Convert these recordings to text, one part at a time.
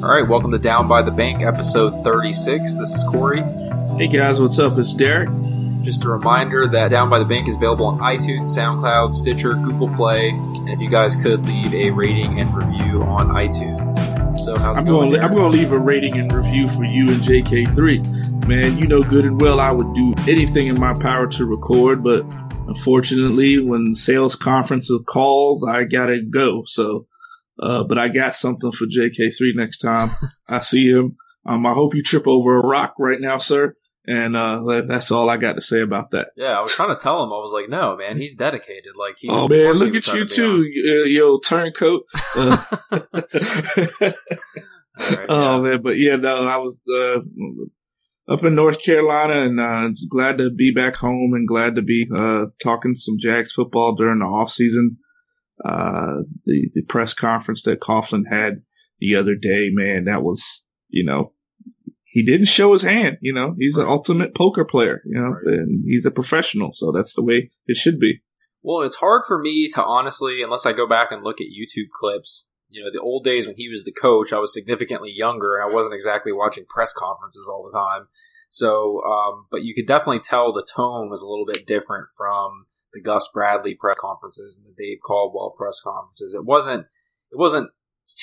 All right, welcome to Down by the Bank, episode 36. This is Corey. Hey guys, what's up? It's Derek. Just a reminder that Down by the Bank is available on iTunes, SoundCloud, Stitcher, Google Play, and if you guys could leave a rating and review on iTunes. So how's it I'm going? going. I'm going to leave a rating and review for you and JK3. Man, you know good and well I would do anything in my power to record, but unfortunately, when sales conference calls, I gotta go. So, uh, but I got something for JK3 next time I see him. Um, I hope you trip over a rock right now, sir. And uh, that's all I got to say about that. yeah, I was trying to tell him. I was like, no, man, he's dedicated. Like, he, Oh man, look at you to too, uh, yo turncoat. Uh, on. All right, oh yeah. man, but yeah, no, I was uh, up in North Carolina and uh, glad to be back home and glad to be uh, talking some Jags football during the off season. Uh, the the press conference that Coughlin had the other day, man, that was you know he didn't show his hand. You know, he's an ultimate poker player. You know, Right. and he's a professional, so that's the way it should be. Well, it's hard for me to honestly, unless I go back and look at YouTube clips. You know, the old days when he was the coach, I was significantly younger and I wasn't exactly watching press conferences all the time. So, um, but you could definitely tell the tone was a little bit different from the Gus Bradley press conferences and the Dave Caldwell press conferences. It wasn't, it wasn't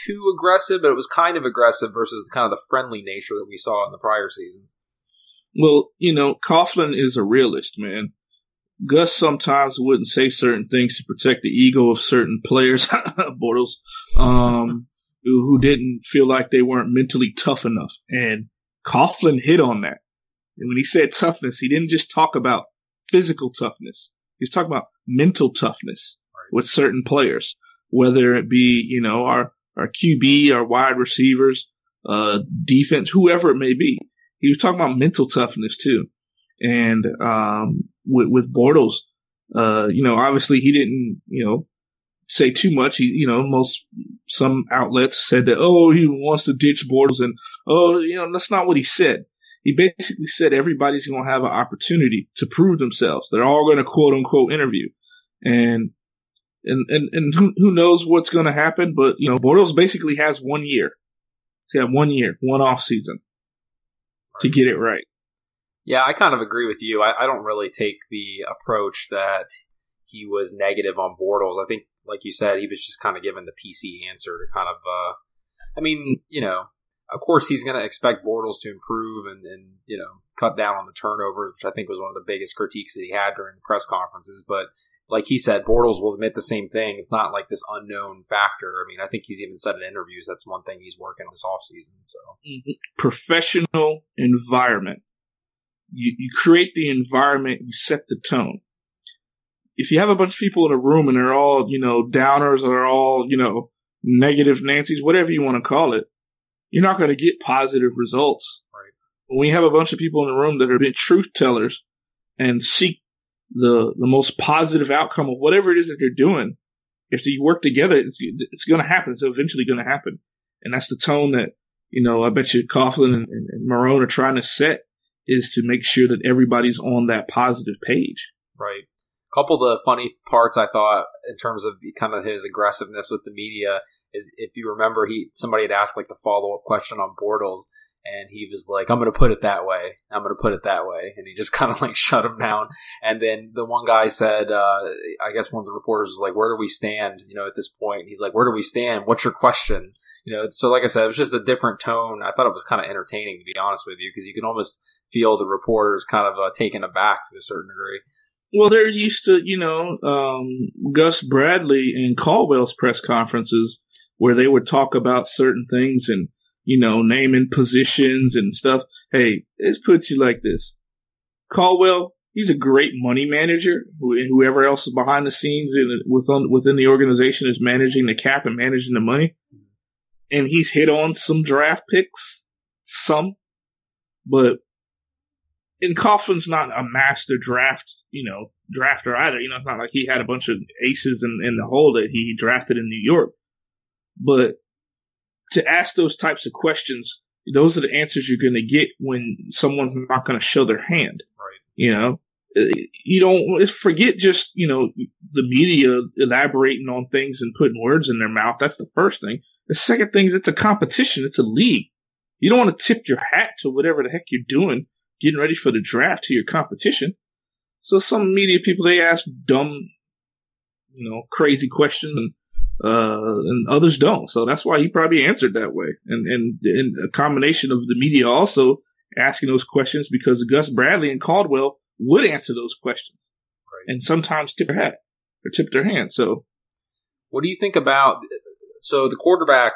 too aggressive, but it was kind of aggressive versus the kind of the friendly nature that we saw in the prior seasons. Well, you know, Coughlin is a realist, man. Gus sometimes wouldn't say certain things to protect the ego of certain players, Bortles, um, who, who didn't feel like they weren't mentally tough enough. And Coughlin hit on that. And when he said toughness, he didn't just talk about physical toughness. He was talking about mental toughness with certain players, whether it be, you know, our, our QB, our wide receivers, uh, defense, whoever it may be. He was talking about mental toughness too. And, um, with, with Bortles, uh, you know, obviously he didn't, you know, say too much. He, you know, most, some outlets said that, oh, he wants to ditch Bortles and, oh, you know, that's not what he said. He basically said everybody's going to have an opportunity to prove themselves. They're all going to quote unquote interview. And, and, and, and who, who knows what's going to happen, but, you know, Bortles basically has one year. He had one year, one off season to get it right. Yeah, I kind of agree with you. I, I don't really take the approach that he was negative on Bortles. I think, like you said, he was just kind of given the PC answer to kind of. Uh, I mean, you know, of course he's going to expect Bortles to improve and, and you know cut down on the turnovers, which I think was one of the biggest critiques that he had during the press conferences. But like he said, Bortles will admit the same thing. It's not like this unknown factor. I mean, I think he's even said in interviews that's one thing he's working on this offseason. So mm-hmm. professional environment. You, you create the environment, you set the tone. If you have a bunch of people in a room and they're all, you know, downers or they're all, you know, negative Nancy's, whatever you want to call it, you're not going to get positive results. Right. When we have a bunch of people in the room that are being truth tellers and seek the, the most positive outcome of whatever it is that they're doing, if you work together, it's, it's going to happen. It's eventually going to happen. And that's the tone that, you know, I bet you Coughlin and, and, and Marrone are trying to set is to make sure that everybody's on that positive page. Right. A couple of the funny parts I thought in terms of kind of his aggressiveness with the media is if you remember he somebody had asked like the follow up question on Bortles and he was like, I'm gonna put it that way. I'm gonna put it that way and he just kind of like shut him down. And then the one guy said, uh, I guess one of the reporters was like, Where do we stand, you know, at this point? He's like, Where do we stand? What's your question? You know, so like I said, it was just a different tone. I thought it was kind of entertaining to be honest with you, because you can almost feel the reporters kind of uh, taken aback to a certain degree. Well, they're used to, you know, um, Gus Bradley and Caldwell's press conferences where they would talk about certain things and, you know, naming positions and stuff. Hey, let's put you like this. Caldwell, he's a great money manager. Whoever else is behind the scenes in, within, within the organization is managing the cap and managing the money. And he's hit on some draft picks, some, but and Coughlin's not a master draft, you know, drafter either. You know, it's not like he had a bunch of aces in, in the hole that he drafted in New York. But to ask those types of questions, those are the answers you're going to get when someone's not going to show their hand. Right. You know, Uh, you don't forget just, you know, the media elaborating on things and putting words in their mouth. That's the first thing. The second thing is it's a competition. It's a league. You don't want to tip your hat to whatever the heck you're doing, getting ready for the draft to your competition. So some media people, they ask dumb, you know, crazy questions and, uh, and others don't. So that's why he probably answered that way. And, and, and a combination of the media also asking those questions because Gus Bradley and Caldwell would answer those questions right. and sometimes tip their hat or tip their hand. So what do you think about, so the quarterback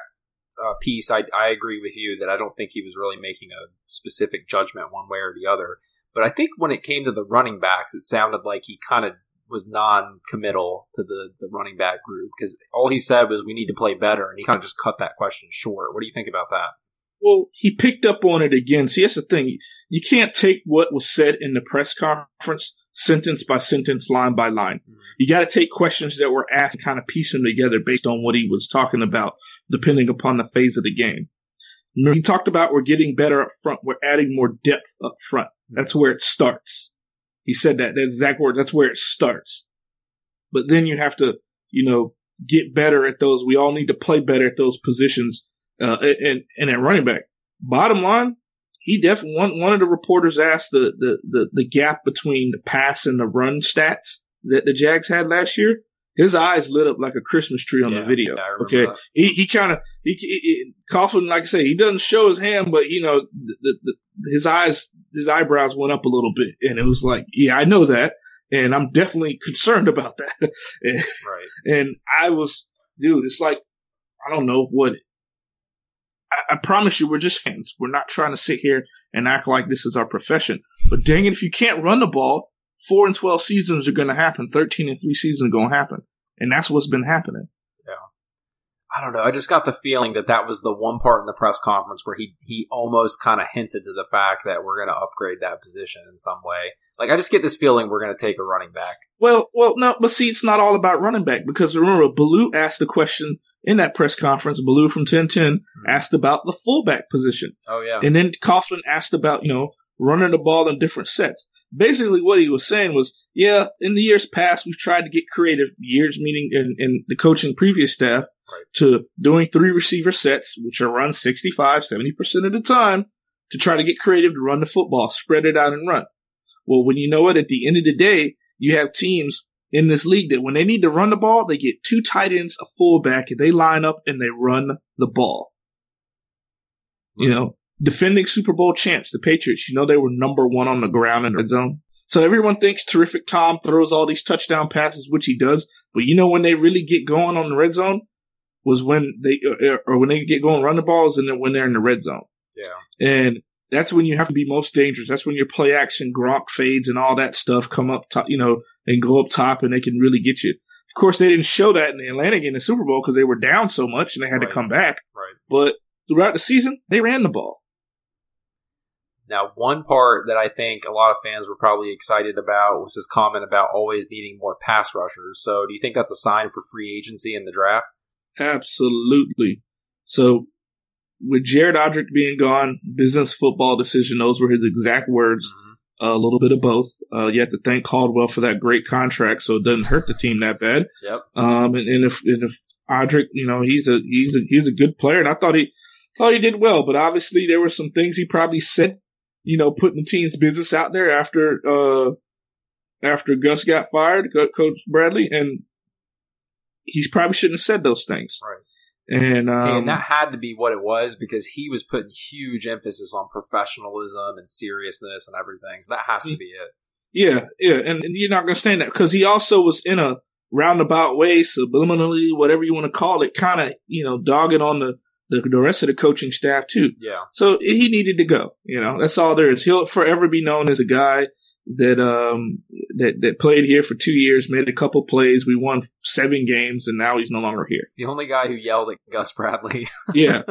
uh, piece, I, I agree with you that I don't think he was really making a specific judgment one way or the other. But I think when it came to the running backs, it sounded like he kind of was non-committal to the, the running back group because all he said was we need to play better, and he kind of just cut that question short. What do you think about that? Well, he picked up on it again. See, that's the thing. You can't take what was said in the press conference sentence by sentence, line by line. Mm-hmm. You got to take questions that were asked, kind of piece them together based on what he was talking about, depending upon the phase of the game. Remember, he talked about we're getting better up front. We're adding more depth up front. That's where it starts. He said that, that exact word. That's where it starts. But then you have to, you know, get better at those. We all need to play better at those positions. Uh, and, and at running back, bottom line, he definitely one one of the reporters asked the, the the the gap between the pass and the run stats that the Jags had last year. His eyes lit up like a Christmas tree on yeah, the video. Okay, that. he he kind of he, he, Coughlin, like I say, he doesn't show his hand, but you know, the, the, his eyes his eyebrows went up a little bit, and it was like, yeah, I know that, and I'm definitely concerned about that. and, right. And I was, dude, it's like I don't know what I, I promise you, we're just fans. We're not trying to sit here and act like this is our profession. But dang it, if you can't run the ball, four and 12 seasons are going to happen. 13 and three seasons are going to happen. And that's what's been happening. I don't know. I just got the feeling that that was the one part in the press conference where he, he almost kind of hinted to the fact that we're going to upgrade that position in some way. Like, I just get this feeling we're going to take a running back. Well, well, no, but see, it's not all about running back because remember, Baloo asked the question in that press conference, Baloo from 1010 mm-hmm. asked about the fullback position. Oh, yeah. And then Coughlin asked about, you know, running the ball in different sets. Basically, what he was saying was, yeah, in the years past, we've tried to get creative, years meaning in, in the coaching previous staff, right. to doing three receiver sets, which are run 65, 70% of the time, to try to get creative to run the football, spread it out and run. Well, when you know it, at the end of the day, you have teams in this league that when they need to run the ball, they get two tight ends, a fullback, and they line up and they run the ball. You know, defending Super Bowl champs, the Patriots, you know, they were number one on the ground in the red zone. So everyone thinks terrific Tom throws all these touchdown passes, which he does. But you know, when they really get going on the red zone was when they, or when they get going run the balls and then when they're in the red zone. Yeah. And that's when you have to be most dangerous. That's when your play action, Gronk fades and all that stuff come up top, you know, and go up top and they can really get you. Of course, they didn't show that in the Atlanta game in the Super Bowl because they were down so much and they had right. to come back. Right. But throughout the season, they ran the ball. Now, one part that I think a lot of fans were probably excited about was his comment about always needing more pass rushers. So, do you think that's a sign for free agency in the draft? Absolutely. So, with Jared Odrick being gone, business football decision, those were his exact words. Mm-hmm. Uh, a little bit of both. Uh, you have to thank Caldwell for that great contract, so it doesn't hurt the team that bad. Yep. Um, and, and if and if Odrick, you know, he's a he's a he's a good player, and I thought he thought he did well, but obviously there were some things he probably said, you know, putting the team's business out there after uh after Gus got fired, Coach Bradley, and he probably shouldn't have said those things. Right. And, um, and that had to be what it was because he was putting huge emphasis on professionalism and seriousness and everything. So that has to be it. Yeah, yeah, and, and you're not going to stand that because he also was in a roundabout way, subliminally, whatever you want to call it, kind of you know dogging on the, the, the rest of the coaching staff too. Yeah. So he needed to go. You know, that's all there is. He'll forever be known as a guy that um that that played here for two years, made a couple plays. We won seven games, and now he's no longer here. The only guy who yelled at Gus Bradley. yeah,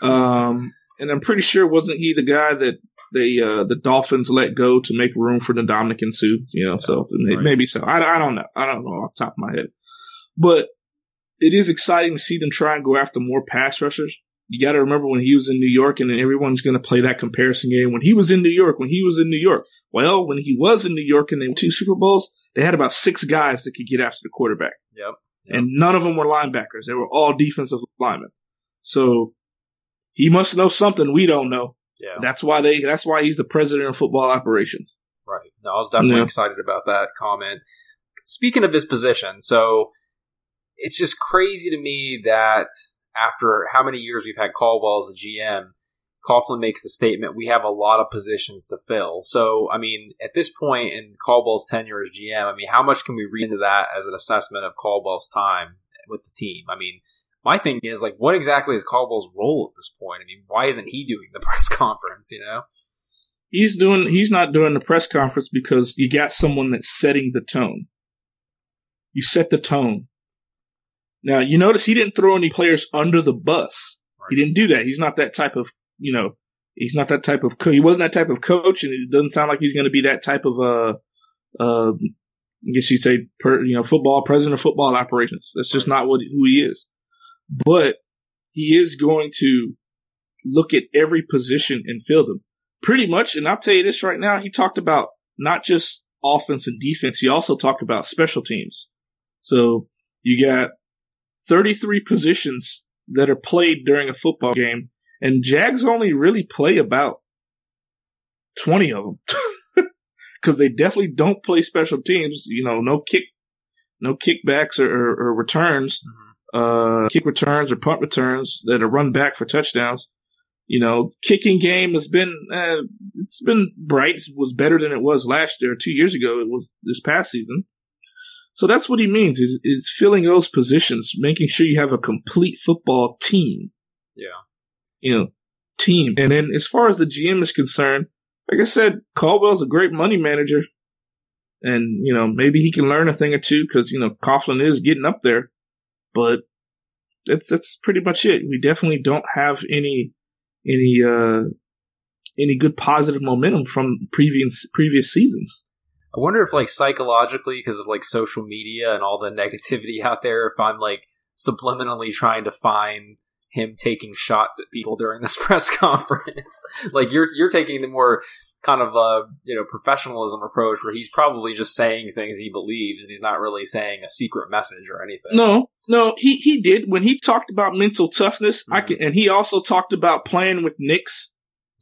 um, and I'm pretty sure wasn't he the guy that they uh, the Dolphins let go to make room for the Ndamukong Suh? You know, yeah, so right. maybe so. I, I don't know. I don't know off the top of my head, but it is exciting to see them try and go after more pass rushers. You got to remember when he was in New York, and everyone's going to play that comparison game. When he was in New York, when he was in New York, well, when he was in New York and they won two Super Bowls, they had about six guys that could get after the quarterback. Yep. yep. And none of them were linebackers. They were all defensive linemen. So he must know something we don't know. Yeah. That's why they. That's why he's the president of football operations. Right. No, I was definitely Yeah. excited about that comment. Speaking of his position, so it's just crazy to me that after how many years we've had Caldwell as a GM, Coughlin makes the statement, we have a lot of positions to fill. So, I mean, at this point in Caldwell's tenure as GM, I mean, how much can we read into that as an assessment of Caldwell's time with the team? I mean, my thing is, like, what exactly is Caldwell's role at this point? I mean, why isn't he doing the press conference, you know? He's doing. He's not doing the press conference because you got someone that's setting the tone. You set the tone. Now you notice he didn't throw any players under the bus. He didn't do that. He's not that type of. You know, he's not that type of. Co- he wasn't that type of coach, and it doesn't sound like he's going to be that type of. Uh, uh, I guess you'd say, per, you know, football president of football operations. That's just not what who he is. But he is going to look at every position and fill them pretty much. And I'll tell you this right now. He talked about not just offense and defense. He also talked about special teams. So you got 33 positions that are played during a football game and Jags only really play about 20 of them because they definitely don't play special teams. You know, no kick, no kickbacks or, or, or returns, uh, kick returns or punt returns that are run back for touchdowns. You know, kicking game has been, uh, it's been bright. It was better than it was last year, two years ago. It was this past season. So that's what he means is, is filling those positions, making sure you have a complete football team Yeah. You know, team. And then as far as the GM is concerned, like I said, Caldwell's a great money manager. And, you know, maybe he can learn a thing or two because, you know, Coughlin is getting up there. But that's, that's pretty much it. We definitely don't have any, any, uh, any good positive momentum from previous, previous seasons. I wonder if, like, psychologically, because of like social media and all the negativity out there, if I'm like subliminally trying to find him taking shots at people during this press conference. like you're you're taking the more kind of uh you know professionalism approach where he's probably just saying things he believes and he's not really saying a secret message or anything. No, no, he, he did when he talked about mental toughness. I Mhm. can, and he also talked about playing with nicks,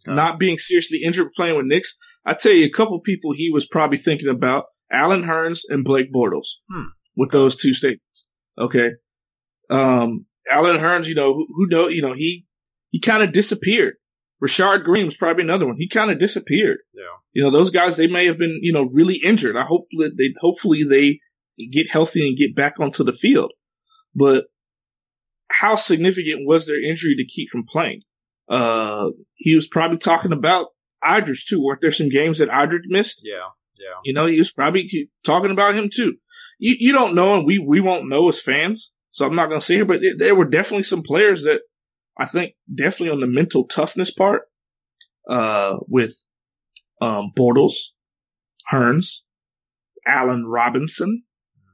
Okay. not being seriously injured playing with nicks. I tell you, a couple people he was probably thinking about Allen Hurns and Blake Bortles Hmm. with those two statements. Okay. Um, Allen Hurns, you know, who, who know, you know, he, he kind of disappeared. Rashad Greene was probably another one. He kind of disappeared. Yeah. You know, those guys, they may have been, you know, really injured. I hope that they, hopefully they get healthy and get back onto the field. But how significant was their injury to keep from playing? Uh, he was probably talking about Idridge too. Weren't there some games that Idridge missed? Yeah. Yeah. You know, he was probably talking about him too. You, you don't know, and we, we won't know as fans. So I'm not going to say here, but there- there were definitely some players that I think definitely on the mental toughness part, uh, with, um, Bortles, Hurns, Allen Robinson,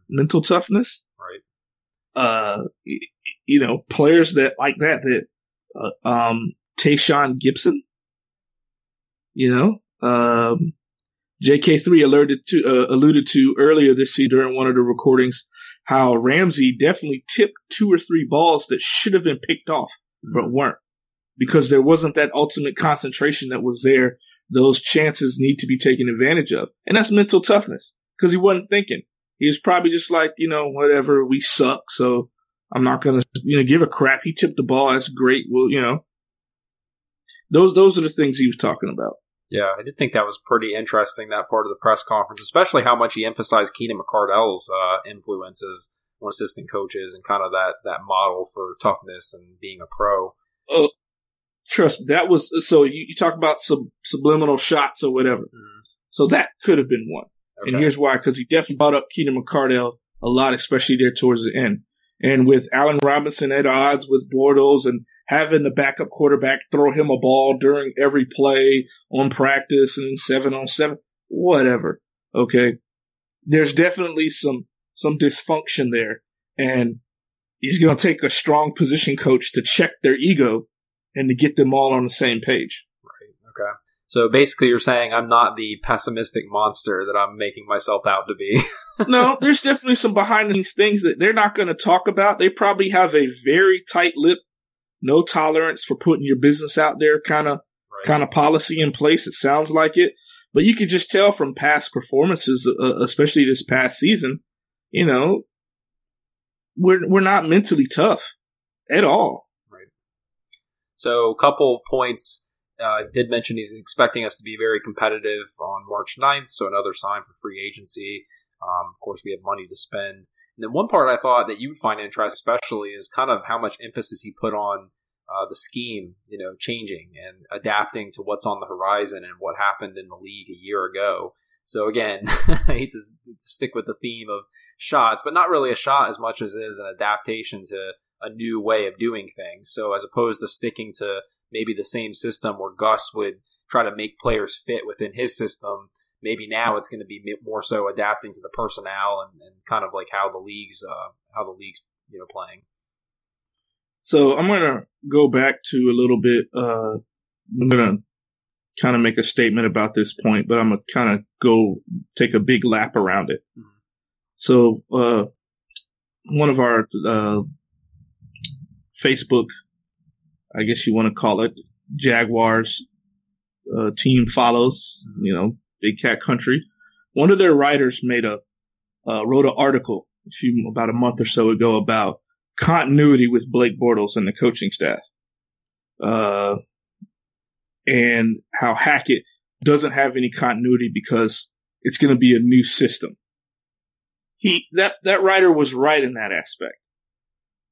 mental toughness, Right. uh, you know, players that like that, that, uh, um, Tashaun Gipson, you know, um, JK3 alerted to, uh, alluded to earlier this year during one of the recordings how Ramsey definitely tipped two or three balls that should have been picked off, mm-hmm. but weren't because there wasn't that ultimate concentration that was there. Those chances need to be taken advantage of. And that's mental toughness because he wasn't thinking. He was probably just like, you know, whatever, we suck. So I'm not going to, you know, give a crap. He tipped the ball. That's great. Well, you know, those, those are the things he was talking about. Yeah, I did think that was pretty interesting that part of the press conference, especially how much he emphasized Keenan McCardell's uh, influence as one assistant coaches and kind of that that model for toughness and being a pro. Oh, trust me, that was, so you, you talk about sub, subliminal shots or whatever. So that could have been one. Okay. And here's why, because he definitely brought up Keenan McCardell a lot, especially there towards the end. And with Allen Robinson at odds with Bortles and having the backup quarterback throw him a ball during every play on practice and seven on seven, whatever. Okay. There's definitely some, some dysfunction there. And he's going to take a strong position coach to check their ego and to get them all on the same page. Right. Okay. So basically, you're saying I'm not the pessimistic monster that I'm making myself out to be. no, there's definitely some behind the scenes things that they're not going to talk about. They probably have a very tight lip no tolerance for putting your business out there kind of right. kind of policy in place. It sounds like it, but you could just tell from past performances, uh, especially this past season, you know, we're we're not mentally tough at all. Right. So, a couple of points. Uh, did mention he's expecting us to be very competitive on March 9th, so another sign for free agency. Um, of course, we have money to spend. And then one part I thought that you would find interesting, especially, is kind of how much emphasis he put on uh, the scheme, you know, changing and adapting to what's on the horizon and what happened in the league a year ago. So again, I hate to, stick with the theme of shots, but not really a shot as much as it is an adaptation to a new way of doing things. So as opposed to sticking to maybe the same system where Gus would try to make players fit within his system, maybe now it's going to be more so adapting to the personnel and, and kind of like how the leagues uh, how the leagues you know playing. So I'm gonna go back to a little bit. Uh, I'm gonna kind of make a statement about this point, but I'm gonna kind of go take a big lap around it. Mm-hmm. So, uh, one of our uh, Facebook, I guess you want to call it, Jaguars uh, team follows. Mm-hmm. You know, Big Cat Country. One of their writers made a uh, wrote an article a few about a month or so ago about continuity with Blake Bortles and the coaching staff. Uh, and how Hackett doesn't have any continuity because it's going to be a new system. He, that, that writer was right in that aspect.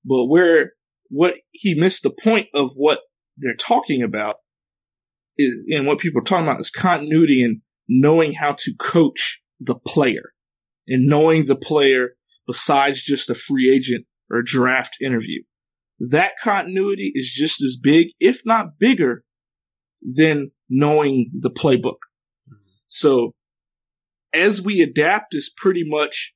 But where, what he missed the point of what they're talking about is, and what people are talking about is continuity and knowing how to coach the player and knowing the player besides just a free agent or draft interview. That continuity is just as big, if not bigger, than knowing the playbook. So as we adapt is pretty much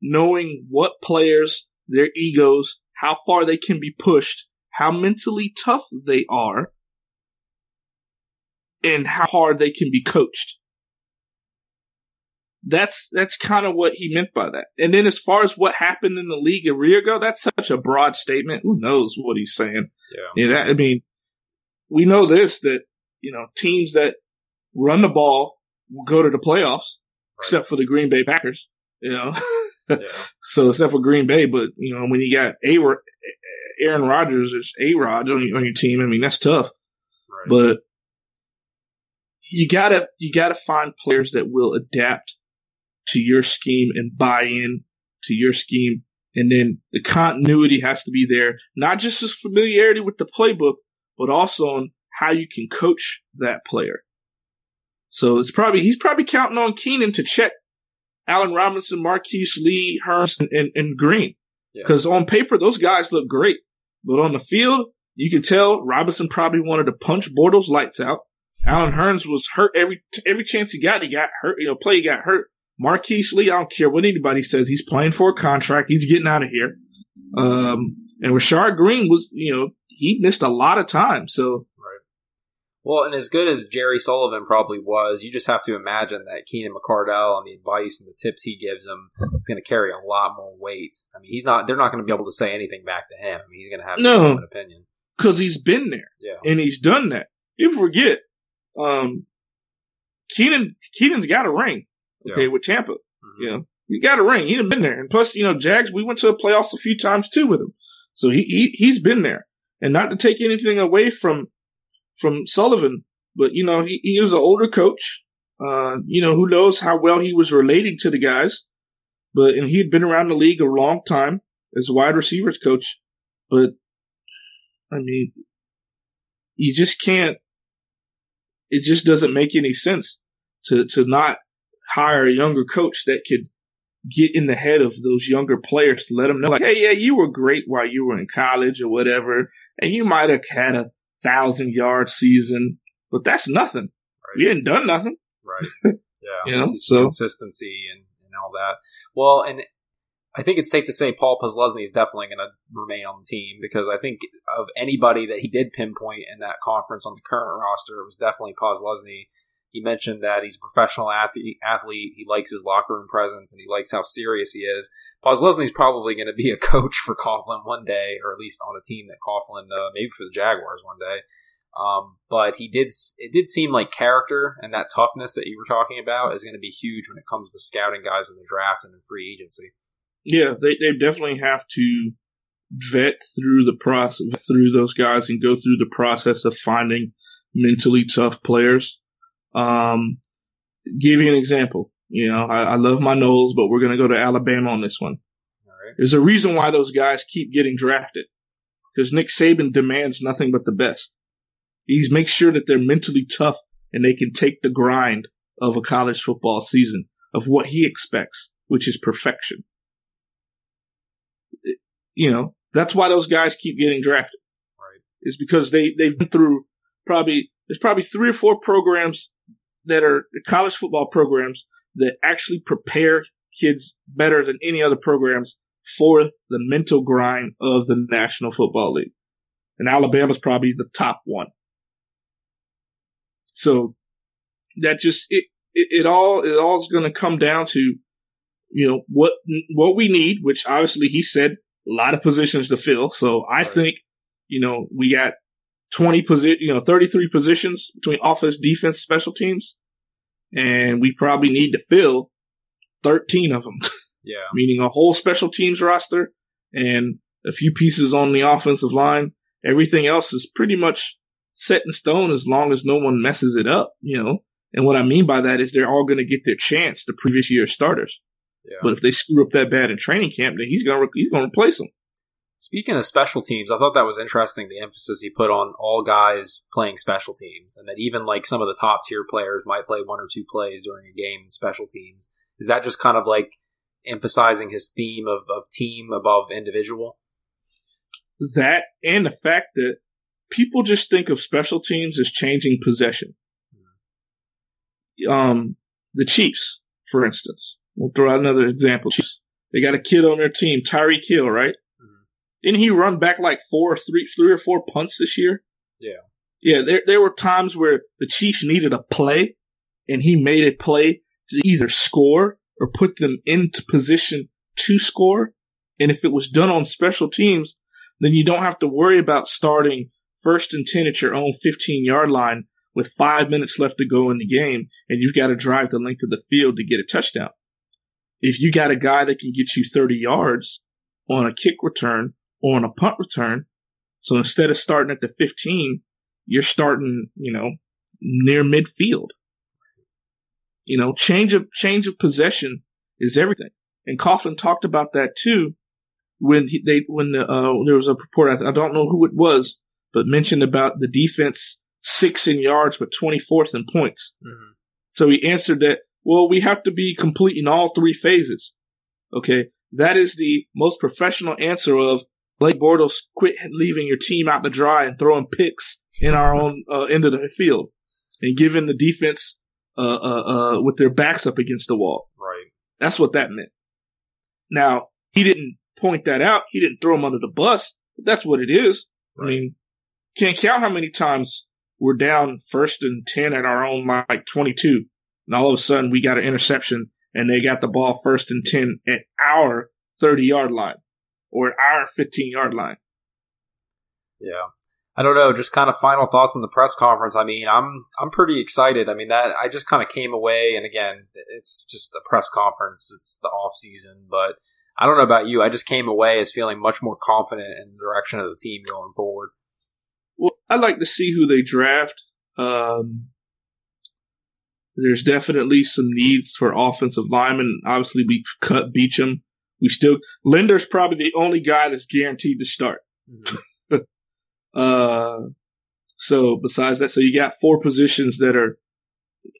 knowing what players, their egos, how far they can be pushed, how mentally tough they are, and how hard they can be coached. That's that's kind of what he meant by that. And then as far as what happened in the league a year ago, that's such a broad statement. Who knows what he's saying? Yeah. that, I mean, we know this that you know teams that run the ball will go to the playoffs, right. except for the Green Bay Packers. You know, yeah. so except for Green Bay, but you know when you got a Aaron Rodgers or A Rod on, on your team, I mean that's tough. Right. But you gotta you gotta find players that will adapt to your scheme and buy in to your scheme. And then the continuity has to be there, not just as familiarity with the playbook, but also on how you can coach that player. So it's probably, he's probably counting on Keenan to check Allen Robinson, Marquise Lee, Hurns, and, and, Greene. Because yeah. on paper, those guys look great. But on the field, you can tell Robinson probably wanted to punch Bortles lights out. Allen Hurns was hurt every every chance he got. He got hurt. You know, play he got hurt. Marquise Lee, I don't care what anybody says. He's playing for a contract. He's getting out of here. Um, and Rashad Greene was, you know, he missed a lot of time. So, right. Well, and as good as Jerry Sullivan probably was, you just have to imagine that Keenan McCardell and the advice and the tips he gives him is going to carry a lot more weight. I mean, he's not, they're not going to be able to say anything back to him. I mean, he's going to have no, an opinion. Cause he's been there. Yeah. And he's done that. People forget, um, Keenan, Keenan's got a ring okay, yeah. with Tampa. Mm-hmm. You know, he got a ring. He's been there. And plus, you know, Jags, we went to the playoffs a few times too with him. So he, he, he's been there. And not to take anything away from, from Sullivan, but you know, he, he was an older coach. Uh, you know, who knows how well he was relating to the guys, but, and he had been around the league a long time as a wide receivers coach. But, I mean, you just can't, it just doesn't make any sense to, to not hire a younger coach that could get in the head of those younger players to let them know, like, hey, yeah, you were great while you were in college or whatever, and you might have had a thousand yard season, but that's nothing. Right. You hadn't done nothing. Right. Yeah. you know, so consistency and, and all that. Well, and I think it's safe to say Paul Posluszny is definitely going to remain on the team because I think of anybody that he did pinpoint in that conference on the current roster, it was definitely Posluszny He mentioned that he's a professional athlete. He likes his locker room presence and he likes how serious he is. Posluszny's probably going to be a coach for Coughlin one day, or at least on a team that Coughlin, uh, maybe for the Jaguars one day. Um, but he did, it did seem like character and that toughness that you were talking about is going to be huge when it comes to scouting guys in the draft and in free agency. Yeah, they, they definitely have to vet through the process, through those guys and go through the process of finding mentally tough players. Um, give you an example. You know, I, I love my Noles, but we're going to go to Alabama on this one. There's a reason why those guys keep getting drafted because Nick Saban demands nothing but the best. He makes sure that they're mentally tough and they can take the grind of a college football season of what he expects, which is perfection. You know, that's why those guys keep getting drafted. Right. Is because they, they've been through probably, there's probably three or four programs that are college football programs that actually prepare kids better than any other programs for the mental grind of the National Football League. And Alabama's probably the top one. So that just, it, it, it all, it all is going to come down to, you know, what, what we need, which obviously he said a lot of positions to fill. So I right. think, you know, we got 20 position, you know, 33 positions between offense, defense, special teams. And we probably need to fill 13 of them. Yeah. Meaning a whole special teams roster and a few pieces on the offensive line. Everything else is pretty much set in stone as long as no one messes it up, you know. And what I mean by that is they're all going to get their chance, the previous year starters. Yeah. But if they screw up that bad in training camp, then he's gonna he's gonna replace them. Speaking of special teams, I thought that was interesting. The emphasis he put on all guys playing special teams, and that even like some of the top tier players might play one or two plays during a game in special teams. Is that just kind of like emphasizing his theme of, of team above individual? That and the fact that people just think of special teams as changing possession. Hmm. Um, the Chiefs, for instance, We'll throw out another example. They got a kid on their team, Tyreek Hill, right? Didn't he run back like four, three, three or four punts this year? Yeah. Yeah, there, there were times where the Chiefs needed a play and he made a play to either score or put them into position to score. And if it was done on special teams, then you don't have to worry about starting first and 10 at your own 15 yard line with five minutes left to go in the game and you've got to drive the length of the field to get a touchdown if you got a guy that can get you 30 yards on a kick return or on a punt return, so instead of starting at the 15, you're starting, you know, near midfield. You know, change of change of possession is everything. And Coughlin talked about that too when he, they when the, uh, there was a report. I, I don't know who it was, but mentioned about the defense six in yards but 24th in points. Mm-hmm. So he answered that well, we have to be complete in all three phases. Okay. That is the most professional answer of Blake Bortles quit leaving your team out to dry and throwing picks in our own uh, end of the field and giving the defense uh, uh, uh, with their backs up against the wall. Right. That's what that meant. Now, he didn't point that out. He didn't throw him under the bus. But that's what it is. Right. I mean, can't count how many times we're down first and 10 at our own like 22 and all of a sudden, we got an interception, and they got the ball first and 10 at our 30 yard line or our 15 yard line. Yeah. I don't know. Just kind of final thoughts on the press conference. I mean, I'm I'm pretty excited. I mean, that I just kind of came away, and again, it's just a press conference. It's the off season, but I don't know about you. I just came away as feeling much more confident in the direction of the team going forward. Well, I'd like to see who they draft. Um, there's definitely some needs for offensive linemen. Obviously, we cut Beachum. We still Linder's probably the only guy that's guaranteed to start. Mm-hmm. uh, so besides that, so you got four positions that are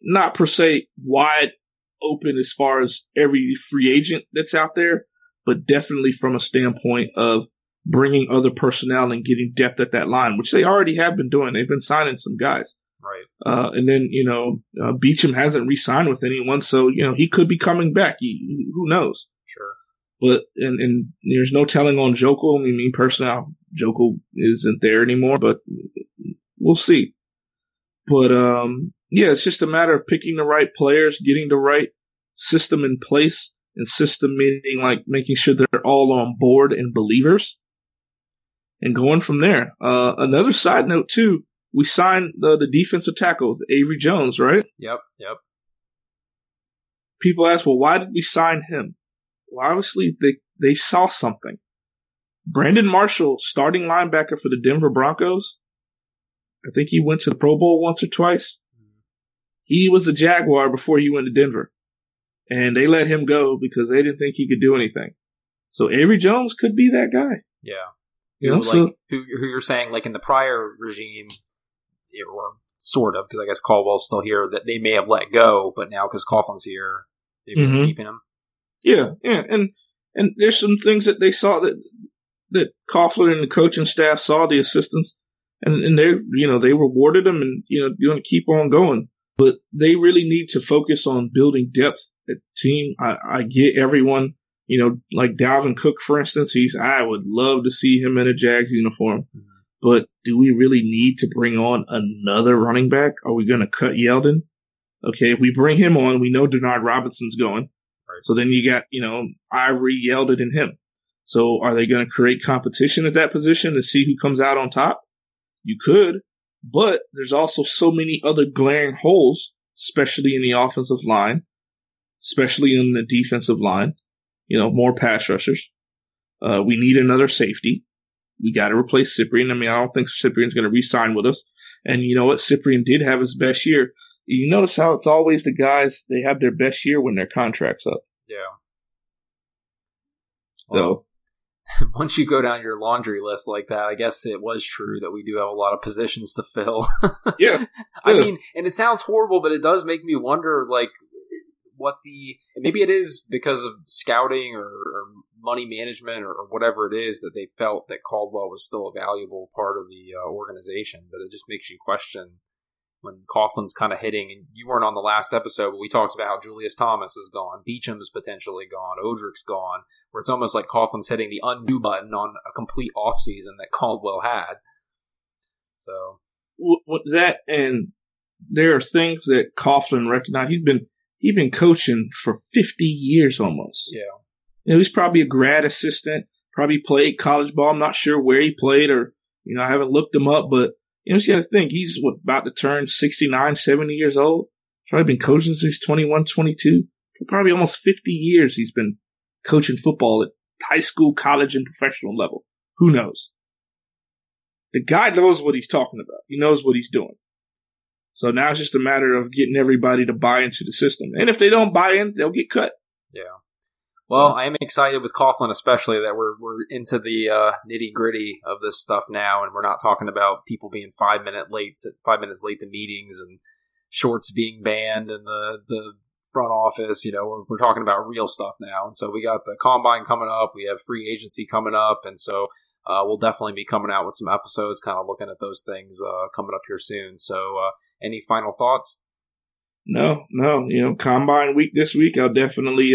not per se wide open as far as every free agent that's out there, but definitely from a standpoint of bringing other personnel and getting depth at that line, which they already have been doing. They've been signing some guys. Right. Uh, and then, you know, uh, Beachum hasn't re-signed with anyone, so, you know, he could be coming back. He, who knows? But, and, and there's no telling on Joeckel. I mean, me personally, Joeckel isn't there anymore, but we'll see. But, um, yeah, it's just a matter of picking the right players, getting the right system in place, and system meaning like making sure they're all on board and believers, and going from there. Uh, another side note too, we signed the, the defensive tackle, Avery Jones, right? Yep, yep. People ask, well, why did we sign him? Well, obviously they, they saw something. Brandon Marshall, starting linebacker for the Denver Broncos. I think he went to the Pro Bowl once or twice. He was a Jaguar before he went to Denver. And they let him go because they didn't think he could do anything. So Avery Jones could be that guy. Yeah. You know, like, so who, who you're saying, like in the prior regime, or sort of, because I guess Caldwell's still here, that they may have let go, but now because Coughlin's here, they've been Mhm. keeping him. Yeah, yeah, and and there's some things that they saw that that Coughlin and the coaching staff saw the assistants, and and they you know they rewarded them, and you know you're going to keep on going, but they really need to focus on building depth at the team. I, I get everyone, you know, like Dalvin Cook for instance. He's I would love to see him in a Jags uniform, Mhm. but do we really need to bring on another running back? Are we going to cut Yeldon? Okay, if we bring him on, we know Denard Robinson's going. So then you got, you know, Ivory, Yeldon, and him. So are they going to create competition at that position to see who comes out on top? You could, but there's also so many other glaring holes, especially in the offensive line, especially in the defensive line. You know, more pass rushers. Uh, we need another safety. We got to replace Cyprien. I mean, I don't think Cyprien's going to re-sign with us. And you know what? Cyprien did have his best year. You notice how it's always the guys, they have their best year when their contract's up. Yeah. So, once you go down your laundry list like that, I guess it was true that we do have a lot of positions to fill. yeah. I mean, and it sounds horrible, but it does make me wonder, like, what the maybe it is because of scouting or, or money management or, or whatever it is that they felt that Caldwell was still a valuable part of the uh, organization. But it just makes you question when Coughlin's kind of hitting. And you weren't on the last episode, but we talked about how Julius Thomas is gone, Beachum's potentially gone, Odrick's gone, where it's almost like Coughlin's hitting the undo button on a complete offseason that Caldwell had. So with that and there are things that Coughlin recognized. He's been he's been coaching for fifty years almost. yeah. You know, he's probably a grad assistant. Probably played college ball. I'm not sure where he played, or you know, I haven't looked him up. But you know, you got to think he's what, about to turn 69, 70 years old. Probably been coaching since he's 21, 22. Probably almost 50 years he's been coaching football at high school, college, and professional level. Who knows? The guy knows what he's talking about. He knows what he's doing. So now it's just a matter of getting everybody to buy into the system. And if they don't buy in, they'll get cut. Yeah. Well, I am excited with Coughlin, especially that we're we're into the uh, nitty gritty of this stuff now, and we're not talking about people being five minute late, to, five minutes late to meetings, and shorts being banned in the the front office. You know, we're, we're talking about real stuff now, and so we got the combine coming up, we have free agency coming up, and so uh, we'll definitely be coming out with some episodes, kind of looking at those things uh, coming up here soon. So, uh, any final thoughts? No, no, you know, combine week this week, I'll definitely,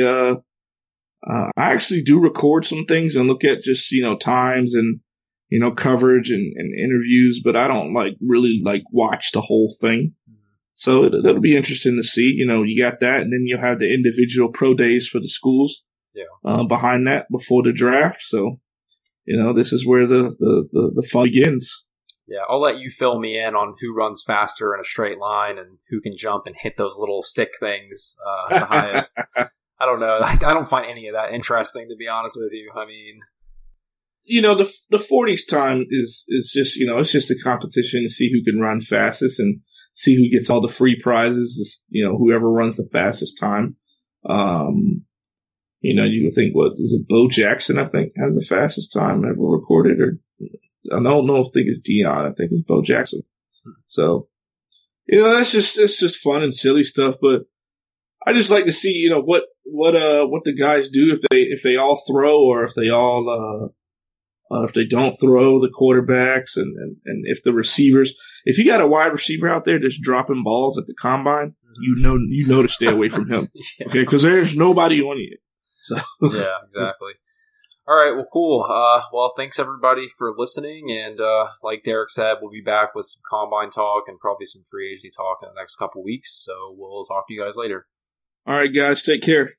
uh, I actually do record some things and look at just, you know, times and, you know, coverage and, and interviews, but I don't like really like watch the whole thing. So it, it'll be interesting to see, you know, you got that and then you'll have the individual pro days for the schools. Yeah. Uh, behind that before the draft. So, you know, this is where the, the, the, the fun begins. Yeah, I'll let you fill me in on who runs faster in a straight line and who can jump and hit those little stick things uh, the highest. I don't know. I, I don't find any of that interesting, to be honest with you. I mean, you know, the the forties time is is just you know it's just a competition to see who can run fastest and see who gets all the free prizes. You know, whoever runs the fastest time. Um, you know, you think what is it? Bo Jackson, I think, has the fastest time ever recorded, or I don't know if I think it's Deion. I think it's Bo Jackson. So, you know, that's just that's just fun and silly stuff, but. I just like to see, you know, what, what, uh, what the guys do if they, if they all throw or if they all, uh, uh, if they don't throw the quarterbacks and, and, and if the receivers, if you got a wide receiver out there just dropping balls at the combine, you know, you know to stay away from him. yeah, Okay. Cause there's nobody on you. yeah, exactly. All right, well, cool. Uh, well, thanks everybody for listening, and uh, like Derek said, we'll be back with some combine talk and probably some free agency talk in the next couple weeks. So we'll talk to you guys later. All right, guys, take care.